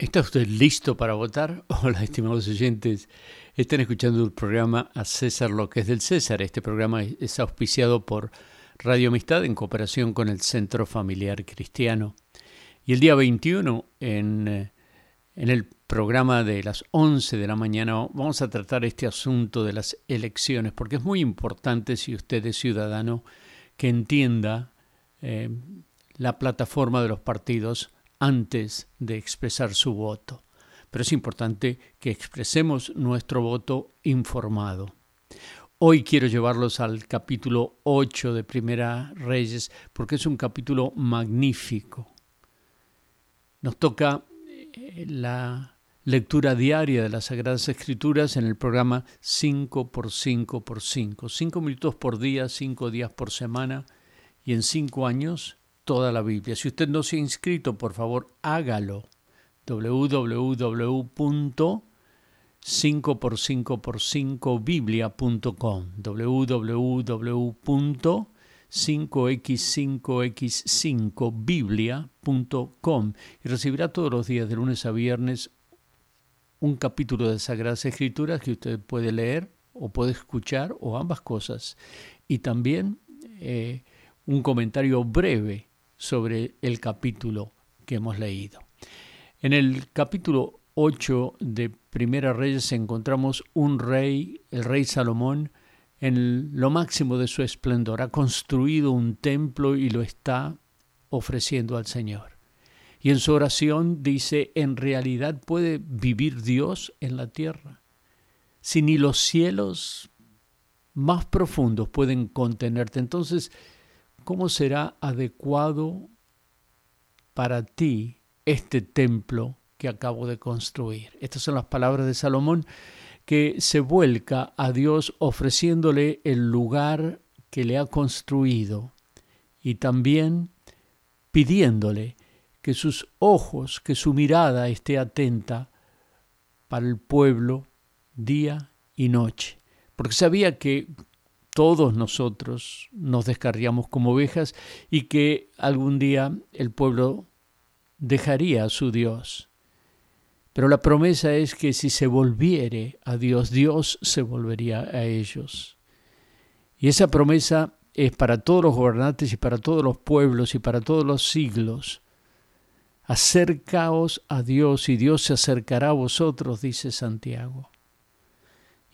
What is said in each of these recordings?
¿Está usted listo para votar? Hola, estimados oyentes. Están escuchando el programa A César lo que es del César. Este programa es auspiciado por Radio Amistad en cooperación con el Centro Familiar Cristiano. Y el día 21, en, eh, en el programa de las 11 de la mañana, vamos a tratar este asunto de las elecciones, porque es muy importante si usted es ciudadano que entienda eh, la plataforma de los partidos antes de expresar su voto. Pero es importante que expresemos nuestro voto informado. Hoy quiero llevarlos al capítulo 8 de Primera Reyes porque es un capítulo magnífico. Nos toca eh, la lectura diaria de las Sagradas Escrituras en el programa 5 por 5 por 5. 5 minutos por día, 5 días por semana y en 5 años toda la Biblia. Si usted no se ha inscrito, por favor, hágalo. www.5x5x5biblia.com www.5x5x5biblia.com y recibirá todos los días de lunes a viernes un capítulo de Sagradas Escrituras que usted puede leer o puede escuchar o ambas cosas y también eh, un comentario breve sobre el capítulo que hemos leído. En el capítulo 8 de Primera Reyes encontramos un rey, el rey Salomón, en lo máximo de su esplendor. Ha construido un templo y lo está ofreciendo al Señor. Y en su oración dice, en realidad puede vivir Dios en la tierra. Si ni los cielos más profundos pueden contenerte, entonces ¿cómo será adecuado para ti este templo que acabo de construir? Estas son las palabras de Salomón que se vuelca a Dios ofreciéndole el lugar que le ha construido y también pidiéndole que sus ojos, que su mirada esté atenta para el pueblo día y noche, porque sabía que todos nosotros nos descarriamos como ovejas y que algún día el pueblo dejaría a su Dios. Pero la promesa es que si se volviere a Dios, Dios se volvería a ellos. Y esa promesa es para todos los gobernantes y para todos los pueblos y para todos los siglos. Acercaos a Dios y Dios se acercará a vosotros, dice Santiago.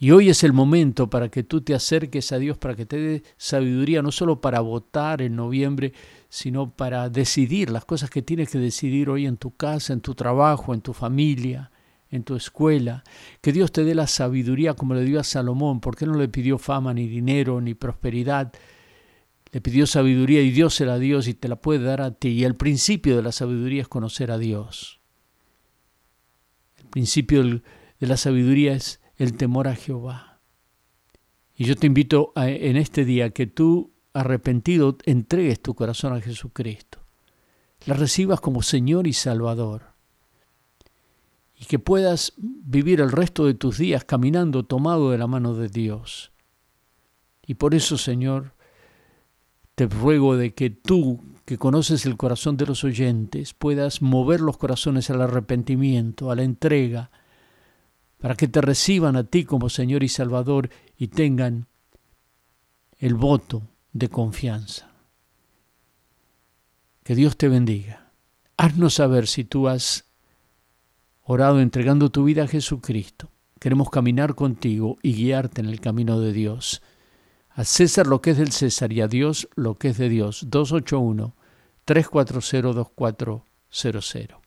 Y hoy es el momento para que tú te acerques a Dios, para que te dé sabiduría, no solo para votar en noviembre, sino para decidir las cosas que tienes que decidir hoy en tu casa, en tu trabajo, en tu familia, en tu escuela. Que Dios te dé la sabiduría como le dio a Salomón, porque no le pidió fama, ni dinero, ni prosperidad. Le pidió sabiduría y Dios se la dio y te la puede dar a ti. Y el principio de la sabiduría es conocer a Dios. El principio de la sabiduría es el temor a Jehová. Y yo te invito en este día que tú, arrepentido, entregues tu corazón a Jesucristo. La recibas como Señor y Salvador. Y que puedas vivir el resto de tus días caminando tomado de la mano de Dios. Y por eso, Señor, te ruego de que tú, que conoces el corazón de los oyentes, puedas mover los corazones al arrepentimiento, a la entrega, para que te reciban a ti como Señor y Salvador y tengan el voto de confianza. Que Dios te bendiga. Haznos saber si tú has orado entregando tu vida a Jesucristo. Queremos caminar contigo y guiarte en el camino de Dios. A César lo que es del César y a Dios lo que es de Dios. 281 340 2400.